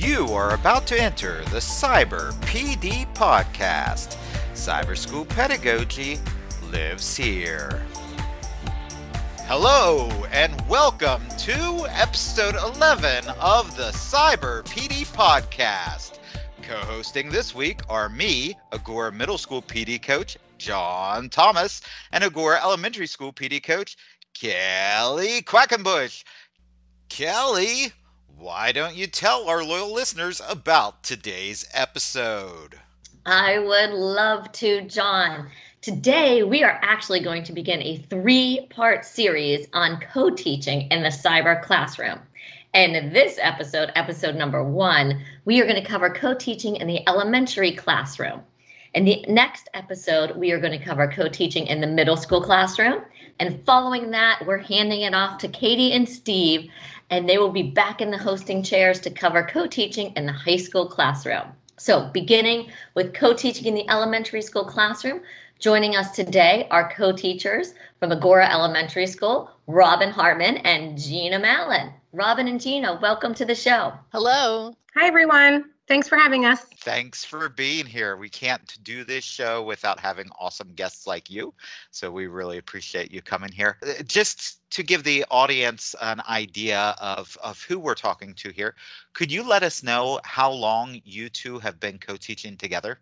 You are about to enter the Cyber PD podcast. Cyber School Pedagogy lives here. Hello, and welcome to episode 11 of the Cyber PD podcast. Co hosting this week are me, Agora Middle School PD coach John Thomas, and Agora Elementary School PD coach Kelly Quackenbush. Kelly, why don't you tell our loyal listeners about today's episode? I would love to, John. Today, we are actually going to begin a three part series on co teaching in the cyber classroom. And in this episode, episode number one, we are going to cover co teaching in the elementary classroom. In the next episode, we are going to cover co teaching in the middle school classroom. And following that, we're handing it off to Katie and Steve and they will be back in the hosting chairs to cover co teaching in the high school classroom. So, beginning with co teaching in the elementary school classroom, joining us today are co teachers from Agora Elementary School, Robin Hartman and Gina Mallon. Robin and Gina, welcome to the show. Hello. Hi, everyone. Thanks for having us. Thanks for being here. We can't do this show without having awesome guests like you. So we really appreciate you coming here. Uh, just to give the audience an idea of, of who we're talking to here, could you let us know how long you two have been co teaching together?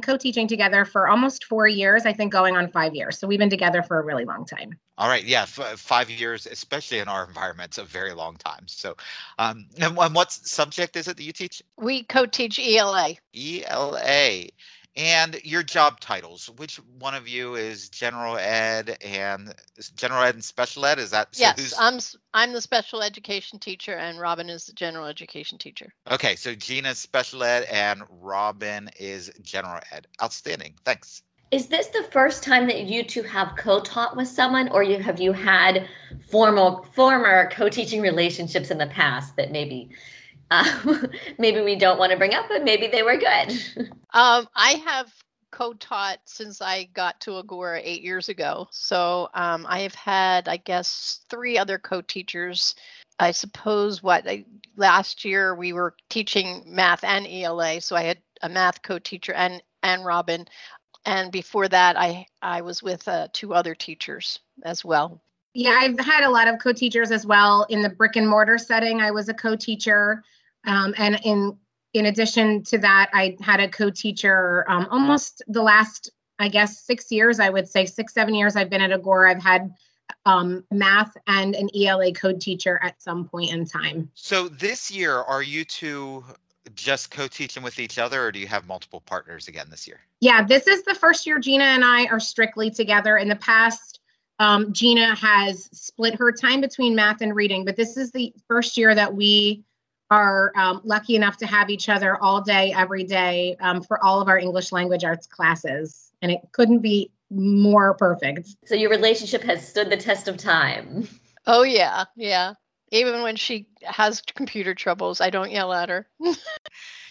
Co-teaching together for almost four years i think going on five years. So we've been together for a really long time. All right. Yeah f- five years especially in our environment a very long time. So um and, and what subject is it that you teach? We co-teach ela ela and your job titles which one of you is general ed and general ed and special ed? Is that so yes i'm i'm the special education teacher and robin is the general education teacher. Okay so gina's special ed and robin is general ed. Outstanding thanks. Is this the first time that you two have co-taught with someone or you have you had formal former co-teaching relationships in the past that maybe um, maybe we don't want to bring up, but maybe they were good. um, I have co-taught since I got to Agora eight years ago. So um, I have had, I guess, three other co-teachers. I suppose what I, last year we were teaching math and ELA, so I had a math co-teacher and and Robin, and before that I I was with uh, two other teachers as well. Yeah, I've had a lot of co-teachers as well in the brick and mortar setting. I was a co-teacher. Um, and in in addition to that, I had a co-teacher um, almost the last, I guess, six years. I would say six, seven years. I've been at Agora. I've had um, math and an ELA code teacher at some point in time. So this year, are you two just co-teaching with each other, or do you have multiple partners again this year? Yeah, this is the first year Gina and I are strictly together. In the past, um, Gina has split her time between math and reading, but this is the first year that we are um, lucky enough to have each other all day, every day um, for all of our English language arts classes. And it couldn't be more perfect. So your relationship has stood the test of time. Oh, yeah. Yeah. Even when she has computer troubles, I don't yell at her.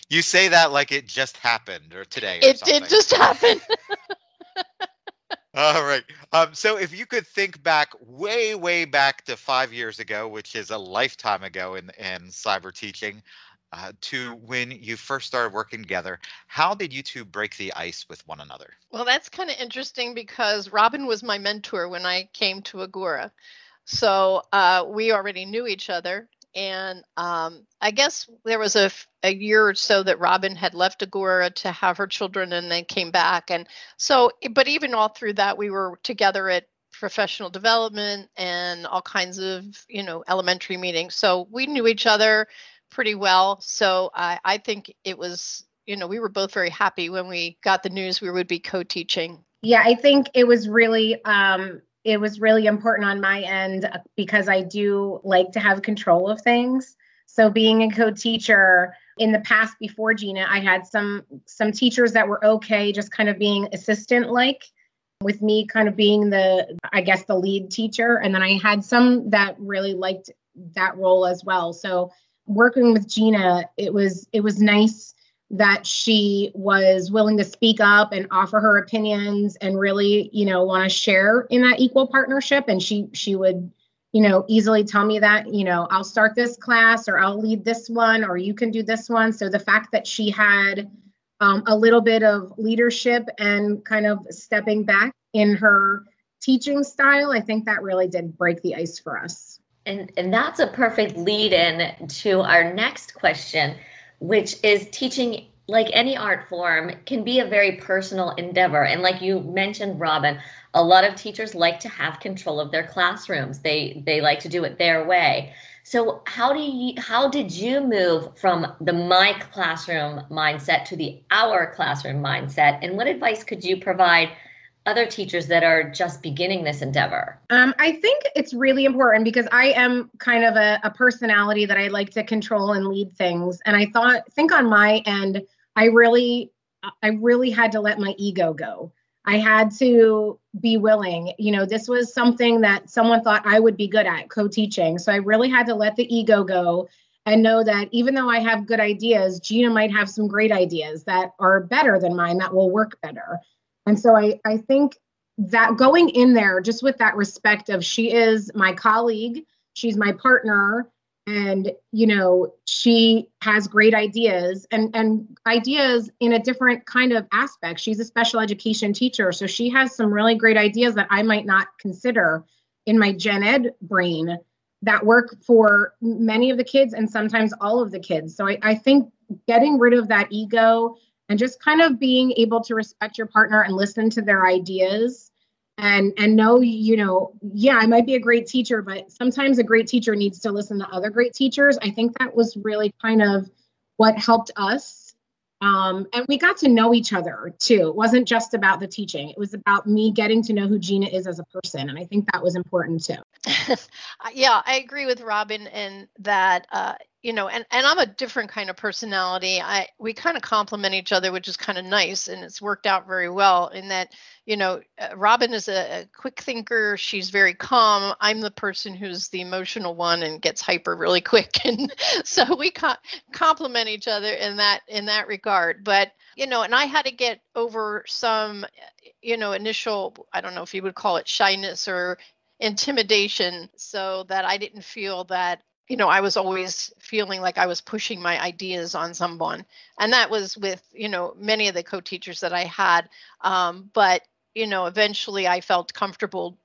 you say that like it just happened or today. Or it did just happen. All right. Um, so if you could think back way, way back to five years ago, which is a lifetime ago in, in cyber teaching, uh, to when you first started working together, how did you two break the ice with one another? Well, that's kind of interesting because Robin was my mentor when I came to Agora. So uh, we already knew each other and um, I guess there was a, a year or so that Robin had left Agora to have her children and then came back. And so, but even all through that, we were together at professional development and all kinds of, you know, elementary meetings. So we knew each other pretty well. So I, I think it was, you know, we were both very happy when we got the news we would be co teaching. Yeah, I think it was really um, it was really important on my end uh, because I do like to have control of things. So being a co-teacher in the past before Gina, I had some some teachers that were okay just kind of being assistant like with me kind of being the I guess the lead teacher and then I had some that really liked that role as well. So working with Gina, it was it was nice that she was willing to speak up and offer her opinions and really you know want to share in that equal partnership and she she would you know, easily tell me that, you know, I'll start this class or I'll lead this one or you can do this one. So the fact that she had um, a little bit of leadership and kind of stepping back in her teaching style, I think that really did break the ice for us. And, and that's a perfect lead in to our next question, which is teaching like any art form can be a very personal endeavor. And like you mentioned, Robin, a lot of teachers like to have control of their classrooms. They they like to do it their way. So how do you how did you move from the my classroom mindset to the our classroom mindset? And what advice could you provide other teachers that are just beginning this endeavor? Um, I think it's really important because I am kind of a, a personality that I like to control and lead things. And I thought, think on my end, I really, I really had to let my ego go. I had to be willing. You know, this was something that someone thought I would be good at co teaching. So I really had to let the ego go and know that even though I have good ideas, Gina might have some great ideas that are better than mine that will work better. And so I, I think that going in there just with that respect of she is my colleague, she's my partner, and you know she has great ideas and and ideas in a different kind of aspect. She's a special education teacher so she has some really great ideas that i might not consider in my gen ed brain that work for many of the kids and sometimes all of the kids. So i, I think getting rid of that ego and just kind of being able to respect your partner and listen to their ideas and and know you know yeah i might be a great teacher but sometimes a great teacher needs to listen to other great teachers. I think that was really kind of what helped us. Um, and we got to know each other too. It wasn't just about the teaching. It was about me getting to know who gina is as a person and i think that was important too. Yeah i agree with robin in that uh, you know and, and i'm a different kind of personality. I we kind of complement each other which is kind of nice and it's worked out very well in that you know uh, robin is a, a, quick thinker. She's very calm. I'm the person who's the emotional one and gets hyper really quick. And so we co- complement each other in that in that regard. But you know and i had to get over some you know initial i don't know if you would call it shyness or intimidation so that i didn't feel that you know, I was always feeling like I was pushing my ideas on someone. And that was with, you know, many of the co teachers that I had. Um, but, you know, eventually I felt comfortable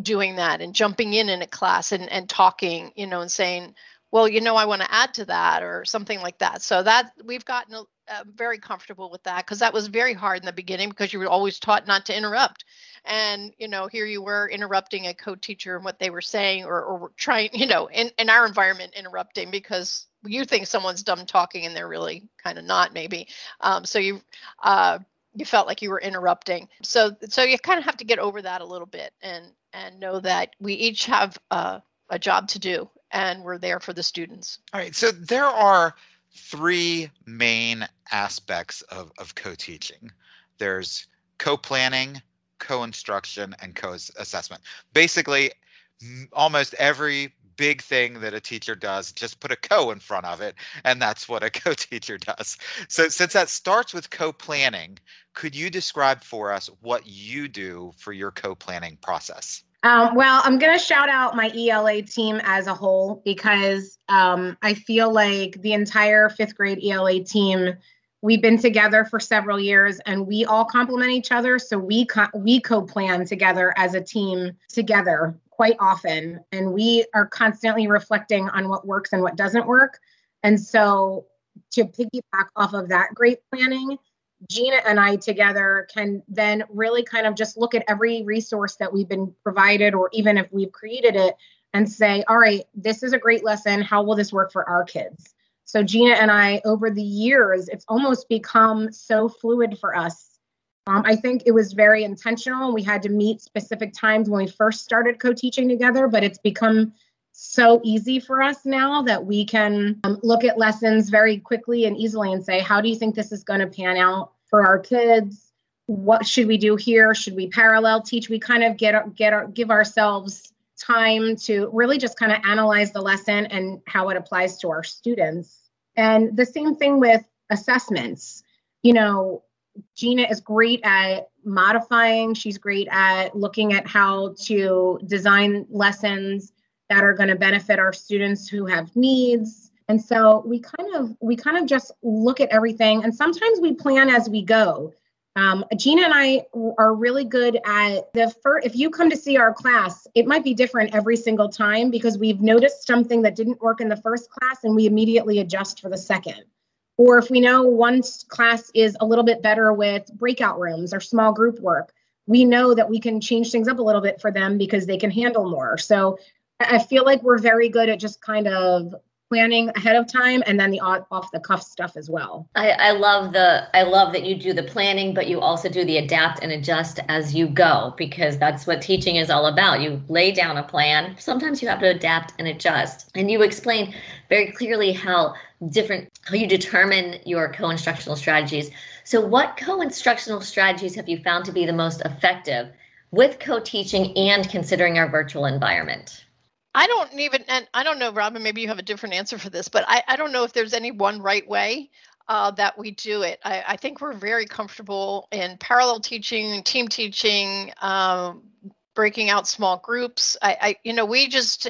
doing that and jumping in in a class and, and talking, you know, and saying, well, you know, I want to add to that or something like that. So that we've gotten uh, very comfortable with that because that was very hard in the beginning because you were always taught not to interrupt. And you know here you were interrupting a co-teacher and what they were saying or, or trying you know in, in our environment interrupting because you think someone's dumb talking and they're really kind of not maybe. Um, so you uh, you felt like you were interrupting. So so you kind of have to get over that a little bit and and know that we each have uh, a job to do and we're there for the students. All right so there are three main aspects of, of co-teaching. There's co-planning co-instruction and co-assessment. Basically, almost every big thing that a teacher does just put a co in front of it and that's what a co-teacher does. So since that starts with co-planning could you describe for us what you do for your co-planning process um, well i'm going to shout out my ela team as a whole because um, i feel like the entire fifth grade ela team We've been together for several years and we all complement each other. So we co- we co-plan together as a team together quite often and we are constantly reflecting on what works and what doesn't work. And so to piggyback off of that great planning, Gina and I together can then really kind of just look at every resource that we've been provided, or even if we've created it, and say, all right, this is a great lesson. How will this work for our kids? So Gina and I, over the years, it's almost become so fluid for us. Um, I think it was very intentional. And we had to meet specific times when we first started co-teaching together, but it's become so easy for us now that we can um, look at lessons very quickly and easily and say, how do you think this is going to pan out for our kids? What should we do here? Should we parallel teach? We kind of get get our, give ourselves time to really just kind of analyze the lesson and how it applies to our students. And the same thing with assessments. You know, Gina is great at modifying, she's great at looking at how to design lessons that are going to benefit our students who have needs. And so we kind of we kind of just look at everything and sometimes we plan as we go. Um, Gina and I are really good at the first. If you come to see our class, it might be different every single time because we've noticed something that didn't work in the first class and we immediately adjust for the second. Or if we know one class is a little bit better with breakout rooms or small group work, we know that we can change things up a little bit for them because they can handle more. So I feel like we're very good at just kind of planning ahead of time and then the off the cuff stuff as well. I, I, love the i love that you do the planning but you also do the adapt and adjust as you go because that's what teaching is all about. You lay down a plan. Sometimes you have to adapt and adjust. And you explain very clearly how different how you determine your co-instructional strategies. So what co-instructional strategies have you found to be the most effective with co-teaching and considering our virtual environment I don't even, and I don't know, Robin, maybe you have a different answer for this, but I, I don't know if there's any one right way uh, that we do it. I, I, think we're very comfortable in parallel teaching, team teaching, um, breaking out small groups. I, I, you know, we just,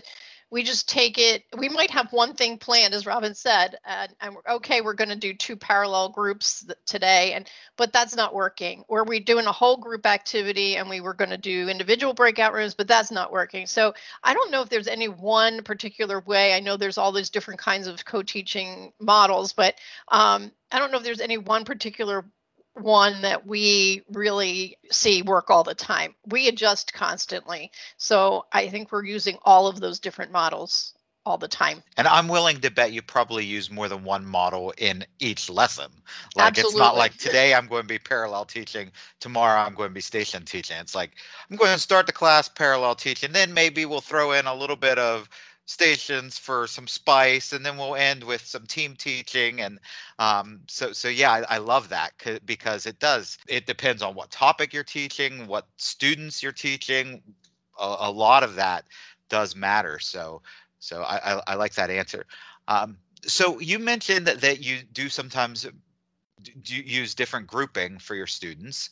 we just take it we might have one thing planned as robin said and, and we're okay we're going to do two parallel groups today and but that's not working. Or we're doing a whole group activity and we were going to do individual breakout rooms but that's not working. So i don't know if there's any one particular way i know there's all these different kinds of co-teaching models but um, i don't know if there's any one particular one that we really see work all the time. We adjust constantly. So I think we're using all of those different models all the time. And I'm willing to bet you probably use more than one model in each lesson. Like Absolutely. it's not like today I'm going to be parallel teaching, tomorrow I'm going to be station teaching. It's like I'm going to start the class parallel teaching, then maybe we'll throw in a little bit of stations for some spice and then we'll end with some team teaching and um, so so yeah I, I love that because it does it depends on what topic you're teaching what students you're teaching a, a lot of that does matter so so i i, I like that answer. Um, so you mentioned that, that you do sometimes do you use different grouping for your students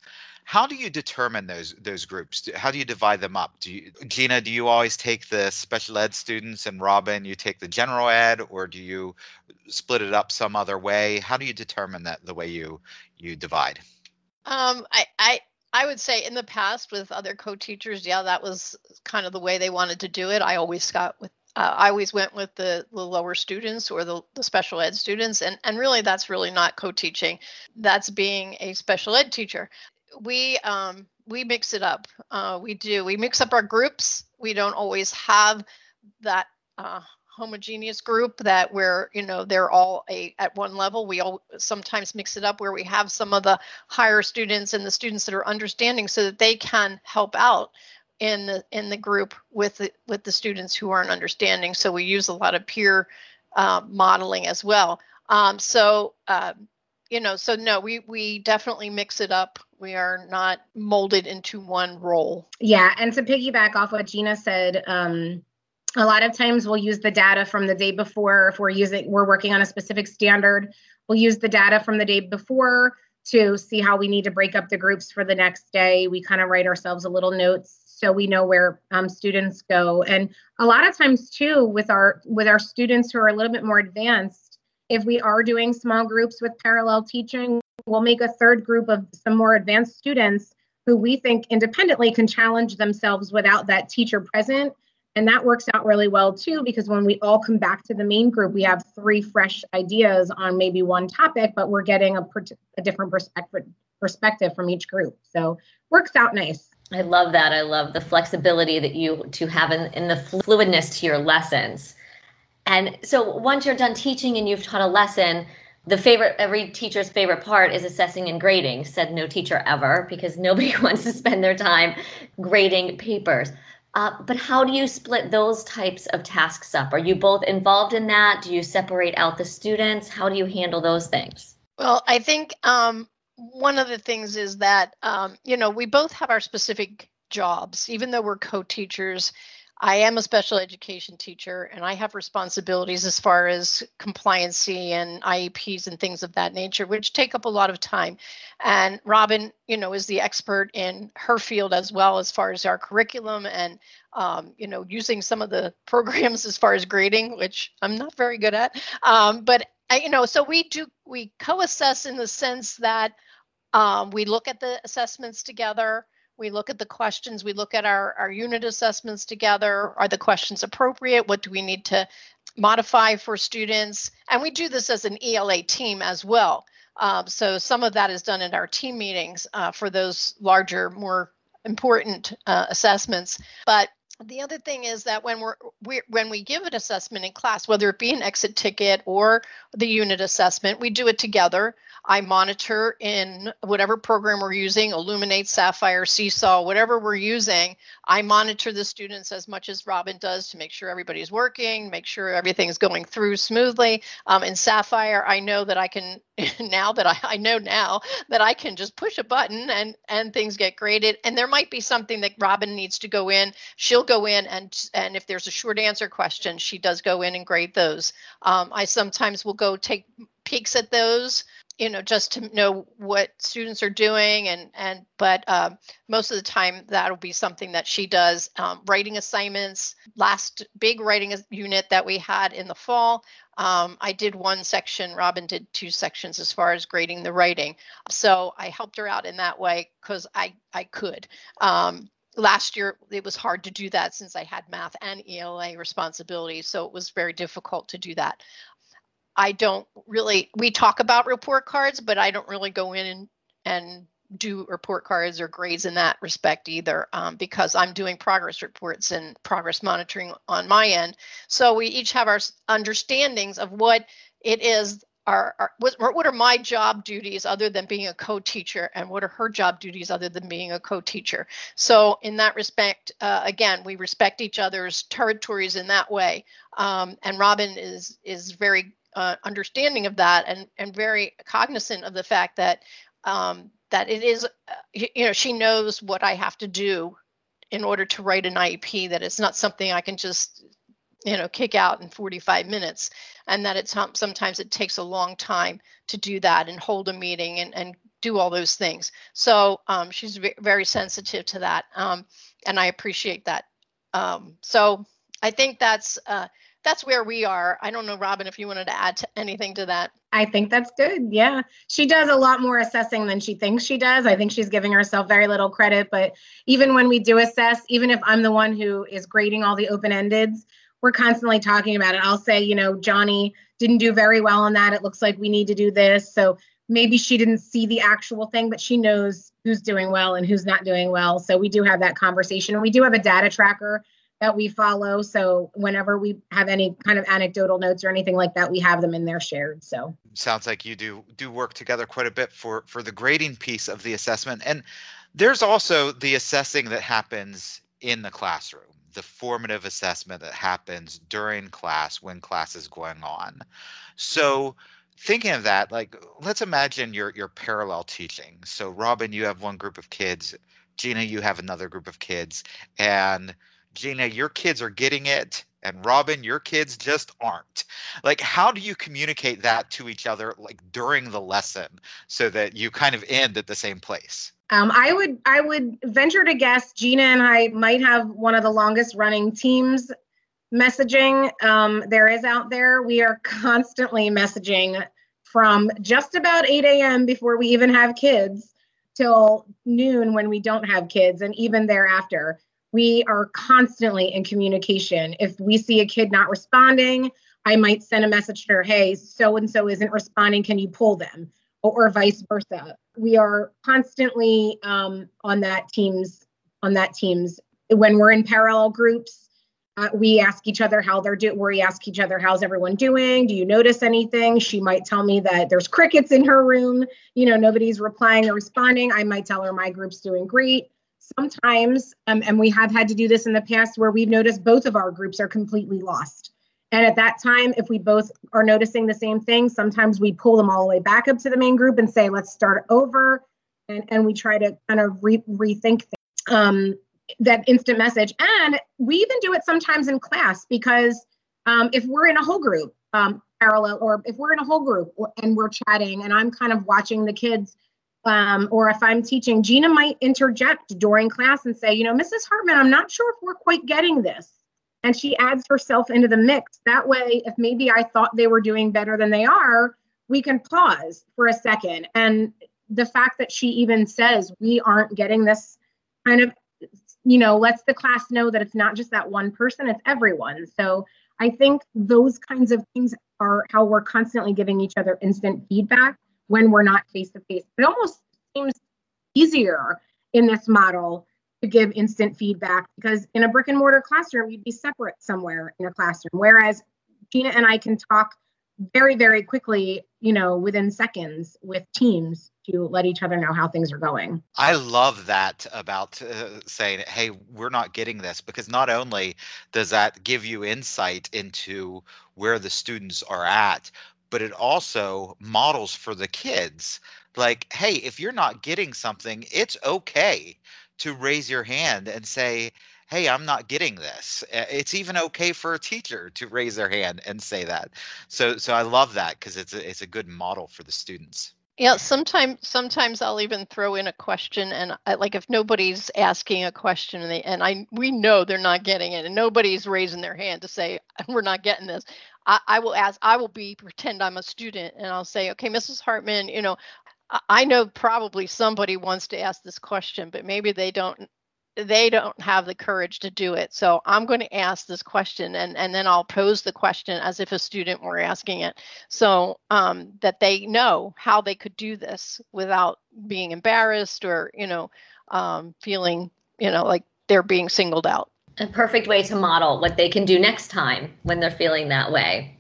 how do you determine those those groups? How do you divide them up? Do you, Gina? Do you always take the special ed students, and Robin, you take the general ed, or do you split it up some other way? How do you determine that the way you you divide? Um, I, I I would say in the past with other co-teachers, yeah, that was kind of the way they wanted to do it. I always got with uh, I always went with the, the lower students or the, the special ed students. And, and really, that's really not co teaching. That's being a special ed teacher we um, we mix it up. Uh, we do. We mix up our groups. We don't always have that uh, homogeneous group that where you know they're all a at one level. We all sometimes mix it up where we have some of the higher students and the students that are understanding, so that they can help out in the in the group with the, with the students who aren't understanding. So we use a lot of peer uh, modeling as well. Um, so uh, you know, so no, we we definitely mix it up we are not molded into one role. Yeah, and to piggyback off what Gina said, um, a lot of times we'll use the data from the day before if we're using we're working on a specific standard. We'll use the data from the day before to see how we need to break up the groups for the next day. We kind of write ourselves a little notes so we know where um, students go. And a lot of times too, with our with our students who are a little bit more advanced, if we are doing small groups with parallel teaching, we'll make a third group of some more advanced students who we think independently can challenge themselves without that teacher present. And that works out really well too, because when we all come back to the main group, we have three fresh ideas on maybe one topic, but we're getting a, a different perspective perspective from each group. So works out nice. I love that. I love the flexibility that you to have in, in the fluidness to your lessons. And so once you're done teaching and you've taught a lesson, the favorite every teacher's favorite part is assessing and grading. Said no teacher ever because nobody wants to spend their time grading papers. Uh, but how do you split those types of tasks up? Are you both involved in that? Do you separate out the students? How do you handle those things? Well i think um, one of the things is that um, you know we both have our specific jobs even though we're co-teachers I am a special education teacher and I have responsibilities as far as compliancy and IEPs and things of that nature, which take up a lot of time. And Robin, you know, is the expert in her field as well as far as our curriculum and, um, you know, using some of the programs as far as grading, which I'm not very good at. Um, but, you know, so we do, we co assess in the sense that um, we look at the assessments together we look at the questions we look at our, our unit assessments together. Are the questions appropriate? What do we need to modify for students? And we do this as an ela team as well. Um, so some of that is done in our team meetings uh, for those larger more important uh, assessments. But the other thing is that when we're, we when we give an assessment in class whether it be an exit ticket or the unit assessment we do it together I monitor in whatever program we're using, Illuminate, Sapphire, Seesaw, whatever we're using. I monitor the students as much as Robin does to make sure everybody's working, make sure everything's going through smoothly. Um, in Sapphire, I know that I can now that I, I know now that I can just push a button and and things get graded. And there might be something that Robin needs to go in. She'll go in and and if there's a short answer question, she does go in and grade those. Um, I sometimes will go take peeks at those you know just to know what students are doing and and but um, most of the time that'll be something that she does um, writing assignments. Last big writing unit that we had in the fall um, i did one section robin did two sections as far as grading the writing. So i helped her out in that way because i i could. Um, last year it was hard to do that since i had math and ela responsibilities so it was very difficult to do that I don't really we talk about report cards, but I don't really go in and and do report cards or grades in that respect either um, because I'm doing progress reports and progress monitoring on my end. So we each have our understandings of what it is are, are what, what are my job duties other than being a co-teacher and what are her job duties other than being a co-teacher so in that respect uh, again we respect each other's territories in that way um, and robin is is very uh, understanding of that and and very cognizant of the fact that um, that it is you know she knows what I have to do in order to write an IEP that it's not something I can just you know kick out in 45 minutes and that it's sometimes it takes a long time to do that and hold a meeting and, and do all those things. So um, she's very sensitive to that um, and i appreciate that. Um, so i think that's uh, that's where we are. I don't know, Robin, if you wanted to add to anything to that. I think that's good. Yeah. She does a lot more assessing than she thinks she does. I think she's giving herself very little credit. But even when we do assess, even if I'm the one who is grading all the open endeds, we're constantly talking about it. I'll say, you know, Johnny didn't do very well on that. It looks like we need to do this. So maybe she didn't see the actual thing, but she knows who's doing well and who's not doing well. So we do have that conversation. And we do have a data tracker that we follow. So whenever we have any kind of anecdotal notes or anything like that, we have them in there shared. So sounds like you do do work together quite a bit for for the grading piece of the assessment. And there's also the assessing that happens in the classroom, the formative assessment that happens during class when class is going on. So thinking of that, like let's imagine you're you're parallel teaching. So Robin, you have one group of kids, Gina, you have another group of kids, and Gina, your kids are getting it, and Robin, your kids just aren't. Like, how do you communicate that to each other, like during the lesson, so that you kind of end at the same place? Um, I would I would venture to guess Gina and I might have one of the longest running teams messaging um, there is out there. We are constantly messaging from just about 8 a.m. before we even have kids till noon when we don't have kids, and even thereafter we are constantly in communication. If we see a kid not responding, I might send a message to her, hey, so and so isn't responding. Can you pull them? Or, or vice versa. We are constantly um, on that team's on that team's when we're in parallel groups. Uh, we ask each other how they're doing. We ask each other, how's everyone doing? Do you notice anything? She might tell me that there's crickets in her room. You know, nobody's replying or responding. I might tell her my group's doing great sometimes, um, and we have had to do this in the past, where we've noticed both of our groups are completely lost. And at that time, if we both are noticing the same thing, sometimes we pull them all the way back up to the main group and say, let's start over. And, and we try to kind of re- rethink things. Um, that instant message. And we even do it sometimes in class because um, if we're in a whole group um, parallel, or if we're in a whole group and we're chatting and I'm kind of watching the kids, um, or if I'm teaching, Gina might interject during class and say, you know, Mrs. Hartman, I'm not sure if we're quite getting this. And she adds herself into the mix. That way, if maybe I thought they were doing better than they are, we can pause for a second. And the fact that she even says we aren't getting this kind of you know, lets the class know that it's not just that one person, it's everyone. So I think those kinds of things are how we're constantly giving each other instant feedback when we're not face to face. It almost seems easier in this model to give instant feedback because in a brick and mortar classroom, you'd be separate somewhere in a classroom. Whereas Gina and I can talk very, very quickly, you know, within seconds with teams to let each other know how things are going. I love that about uh, saying, hey, we're not getting this because not only does that give you insight into where the students are at, but it also models for the kids like, hey, if you're not getting something, it's okay to raise your hand and say, hey i'm not getting this it's even okay for a teacher to raise their hand and say that. So so i love that because it's a, it's a good model for the students. Yeah sometimes sometimes i'll even throw in a question and I, like if nobody's asking a question and they and i we know they're not getting it and nobody's raising their hand to say we're not getting this I, I will ask i will be pretend i'm a student and i'll say okay mrs hartman you know I know probably somebody wants to ask this question, but maybe they don't they don't have the courage to do it. So I'm going to ask this question and, and then I'll pose the question as if a student were asking it so um, that they know how they could do this without being embarrassed or, you know, um, feeling, you know, like they're being singled out. A perfect way to model what they can do next time when they're feeling that way.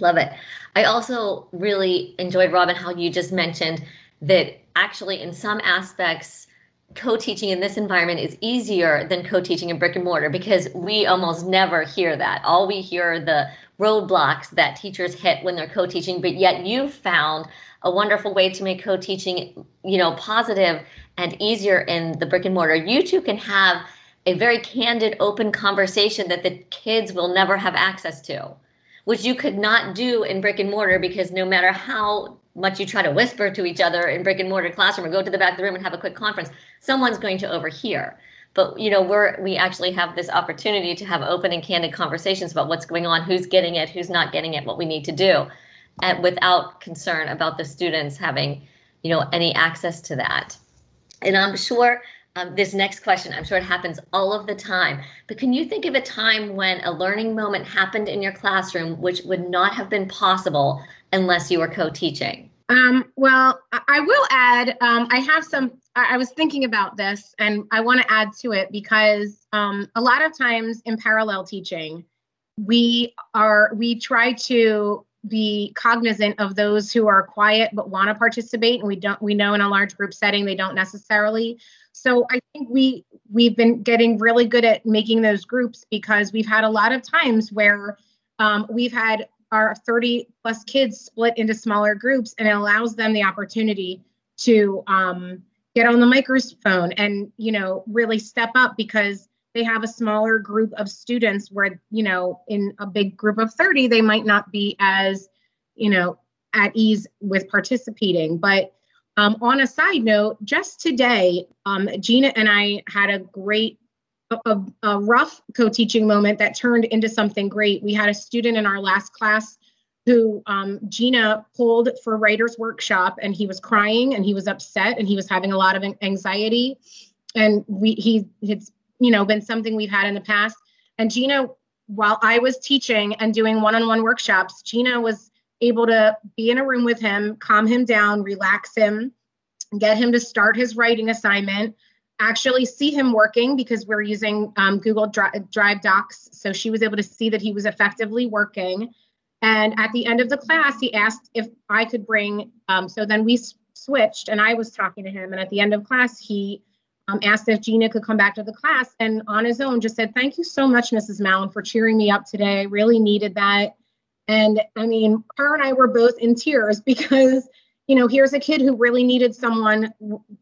Love it. I also really enjoyed, Robin, how you just mentioned that actually, in some aspects, co-teaching in this environment is easier than co-teaching in brick and mortar because we almost never hear that all we hear are the roadblocks that teachers hit when they're co-teaching but yet you found a wonderful way to make co-teaching you know positive and easier in the brick and mortar you two can have a mm-hmm. very candid open conversation that the kids will never have access to which you could not do in brick and mortar because no matter how much you try to whisper to each other in brick and mortar classroom or go to the back of the room and have a quick conference, someone's going to overhear. But you know, we're we actually have this opportunity to have open and candid conversations about what's going on, who's getting it, who's not getting it, what we need to do, and without concern about the students having, you know, any access to that. And I'm sure um, this next question, I'm sure it happens all of the time, but can you think of a time when a learning moment happened in your classroom which would not have been possible unless you were co-teaching? Um, well, I will add, um, I have some, I was thinking about this and I want to add to it because um, a lot of times in parallel teaching, we are, we try to be cognizant of those who are quiet but want to participate and we don't we know in a large group setting they don't necessarily so i think we we've been getting really good at making those groups because we've had a lot of times where um, we've had our 30 plus kids split into smaller groups and it allows them the opportunity to um, get on the microphone and you know really step up because they have a smaller group of students where you know in a big group of 30 they might not be as you know at ease with participating. But um, on a side note just today um, gina and i had a great a, a rough co-teaching moment that turned into something great we had a student in our last class who um, Gina pulled for writer's workshop and he was crying and he was upset and he was having a lot of anxiety. And we he it's you know, been something we've had in the past. And Gina, while I was teaching and doing one-on-one workshops, Gina was able to be in a room with him, calm him down, relax him, get him to start his writing assignment, actually see him working because we're using um, Google Drive Docs. So she was able to see that he was effectively working. And at the end of the class, he asked if I could bring, um, so then we s- switched and I was talking to him. And at the end of class, he um, asked if Gina could come back to the class and on his own just said, Thank you so much, Mrs. Mallon, for cheering me up today. I really needed that. And I mean, her and I were both in tears because, you know, here's a kid who really needed someone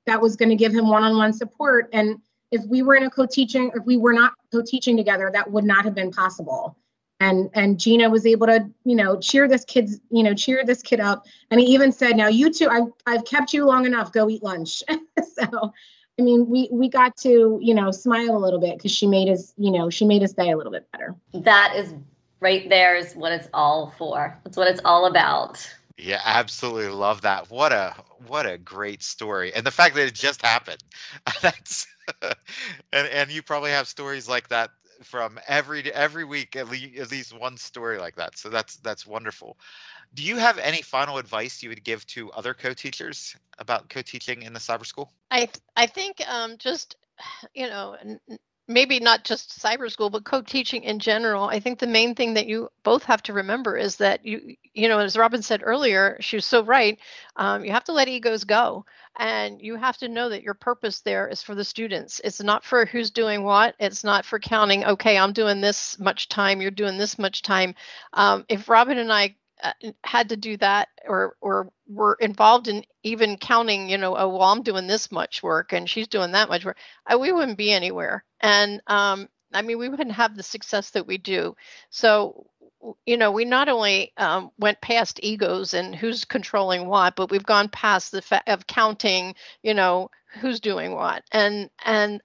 that was going to give him one on one support. And if we were in a co-teaching, if we were not co-teaching together, that would not have been possible. And and Gina was able to, you know, cheer this kid's, you know, cheer this kid up. And he even said, "Now you two, I've I've kept you long enough. Go eat lunch." so, I mean, we we got to, you know, smile a little bit because she made us, you know, she made his day a little bit better. That is right there is what it's all for. That's what it's all about. Yeah, absolutely love that. What a what a great story. And the fact that it just happened. That's and and you probably have stories like that from every every week at least at least one story like that. So that's that's wonderful. Do you have any final advice you would give to other co-teachers about co-teaching in the cyber school? I I think um, just you know maybe not just cyber school but co-teaching in general. I think the main thing that you both have to remember is that you you know as robin said earlier she was so right um, you have to let egos go and you have to know that your purpose there is for the students. It's not for who's doing what it's not for counting okay i'm doing this much time you're doing this much time. Um, if robin and i uh, had to do that or or were involved in even counting you know oh well i'm doing this much work and she's doing that much work. I, we wouldn't be anywhere. And um, i mean we wouldn't have the success that we do. So you know we not only um, went past egos and who's controlling what but we've gone past the fact of counting you know who's doing what. And and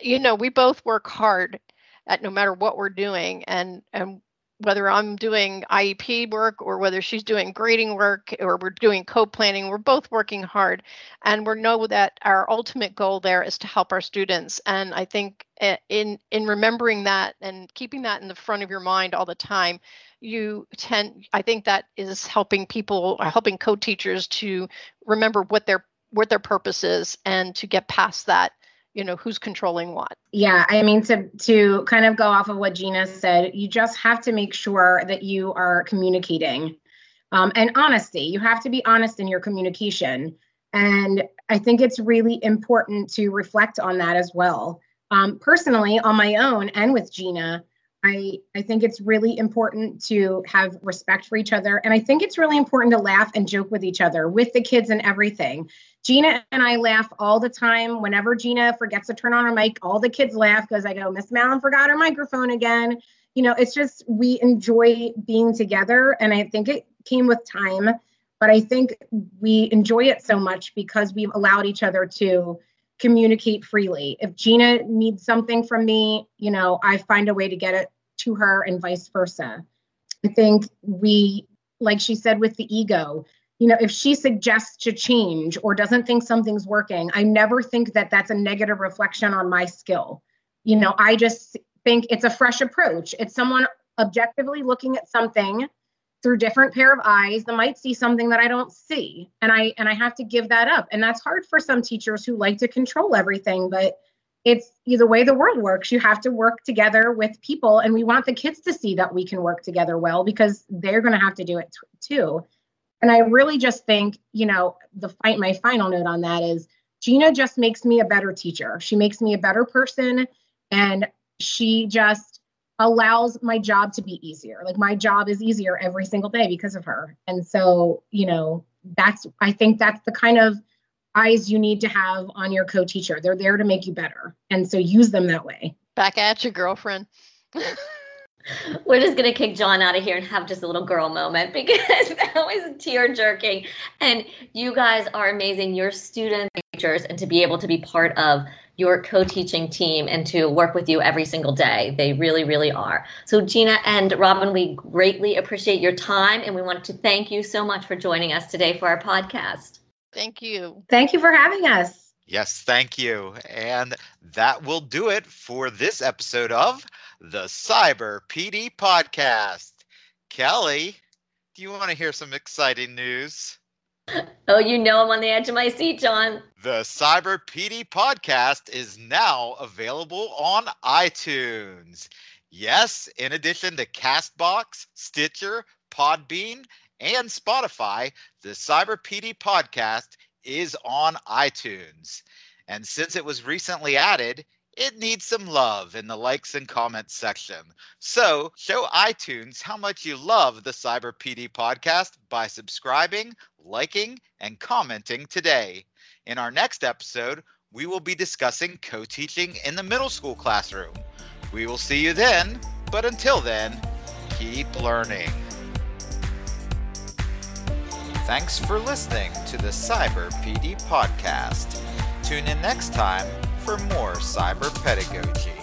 you know we both work hard at no matter what we're doing and and whether I'm doing IEP work or whether she's doing grading work or we're doing co-planning, we're both working hard, and we know that our ultimate goal there is to help our students. And I think eh, in in remembering that and keeping that in the front of your mind all the time, you tend. I think that is helping people, helping co-teachers to remember what their what their purpose is and to get past that you know who's controlling what yeah i mean to to kind of go off of what gina said you just have to make sure that you are communicating um, and honesty you have to be honest in your communication and i think it's really important to reflect on that as well um, personally on my own and with gina I, I think it's really important to have respect for each other. And I think it's really important to laugh and joke with each other, with the kids and everything. Gina and I laugh all the time. Whenever Gina forgets to turn on her mic, all the kids laugh because I go, Miss Mallon forgot her microphone again. You know, it's just we enjoy being together. And I think it came with time, but I think we enjoy it so much because we've allowed each other to communicate freely. If Gina needs something from me, you know, I find a way to get it to her and vice versa. I think we, like she said with the ego, you know, if she suggests to change or doesn't think something's working, I never think that that's a negative reflection on my skill. You know, I just think it's a fresh approach. It's someone objectively looking at something through different pair of eyes that might see something that I don't see. And I and I have to give that up. And that's hard for some teachers who like to control everything, but it's the way the world works. You have to work together with people and we want the kids to see that we can work together well because they're going to have to do it t- too. And I really just think, you know, the fight my final note on that is Gina just makes me a better teacher. She makes me a better person and she just allows my job to be easier. Like my job is easier every single day because of her. And so, you know, that's I think that's the kind of eyes you need to have on your co-teacher. They're there to make you better. And so use them that way. Back at you, girlfriend. We're just gonna kick John out of here and have just a little girl moment because that was tear jerking. And you guys are amazing. Your students student teachers, and to be able to be part of your co-teaching team and to work with you every single day. They really, really are. So Gina and Robin, we greatly appreciate your time and we want to thank you so much for joining us today for our podcast. Thank you. Thank you for having us. Yes, thank you. And that will do it for this episode of the Cyber PD podcast. Kelly, do you want to hear some exciting news? Oh, you know I'm on the edge of my seat, John. The Cyber PD podcast is now available on iTunes. Yes, in addition to Castbox, Stitcher, Podbean, and Spotify, the Cyber PD podcast is on iTunes. And since it was recently added, it needs some love in the likes and comments section. So show iTunes how much you love the Cyber PD podcast by subscribing, liking, and commenting today. In our next episode, we will be discussing co teaching in the middle school classroom. We will see you then, but until then, keep learning. Thanks for listening to the Cyber PD podcast. Tune in next time for more cyber pedagogy.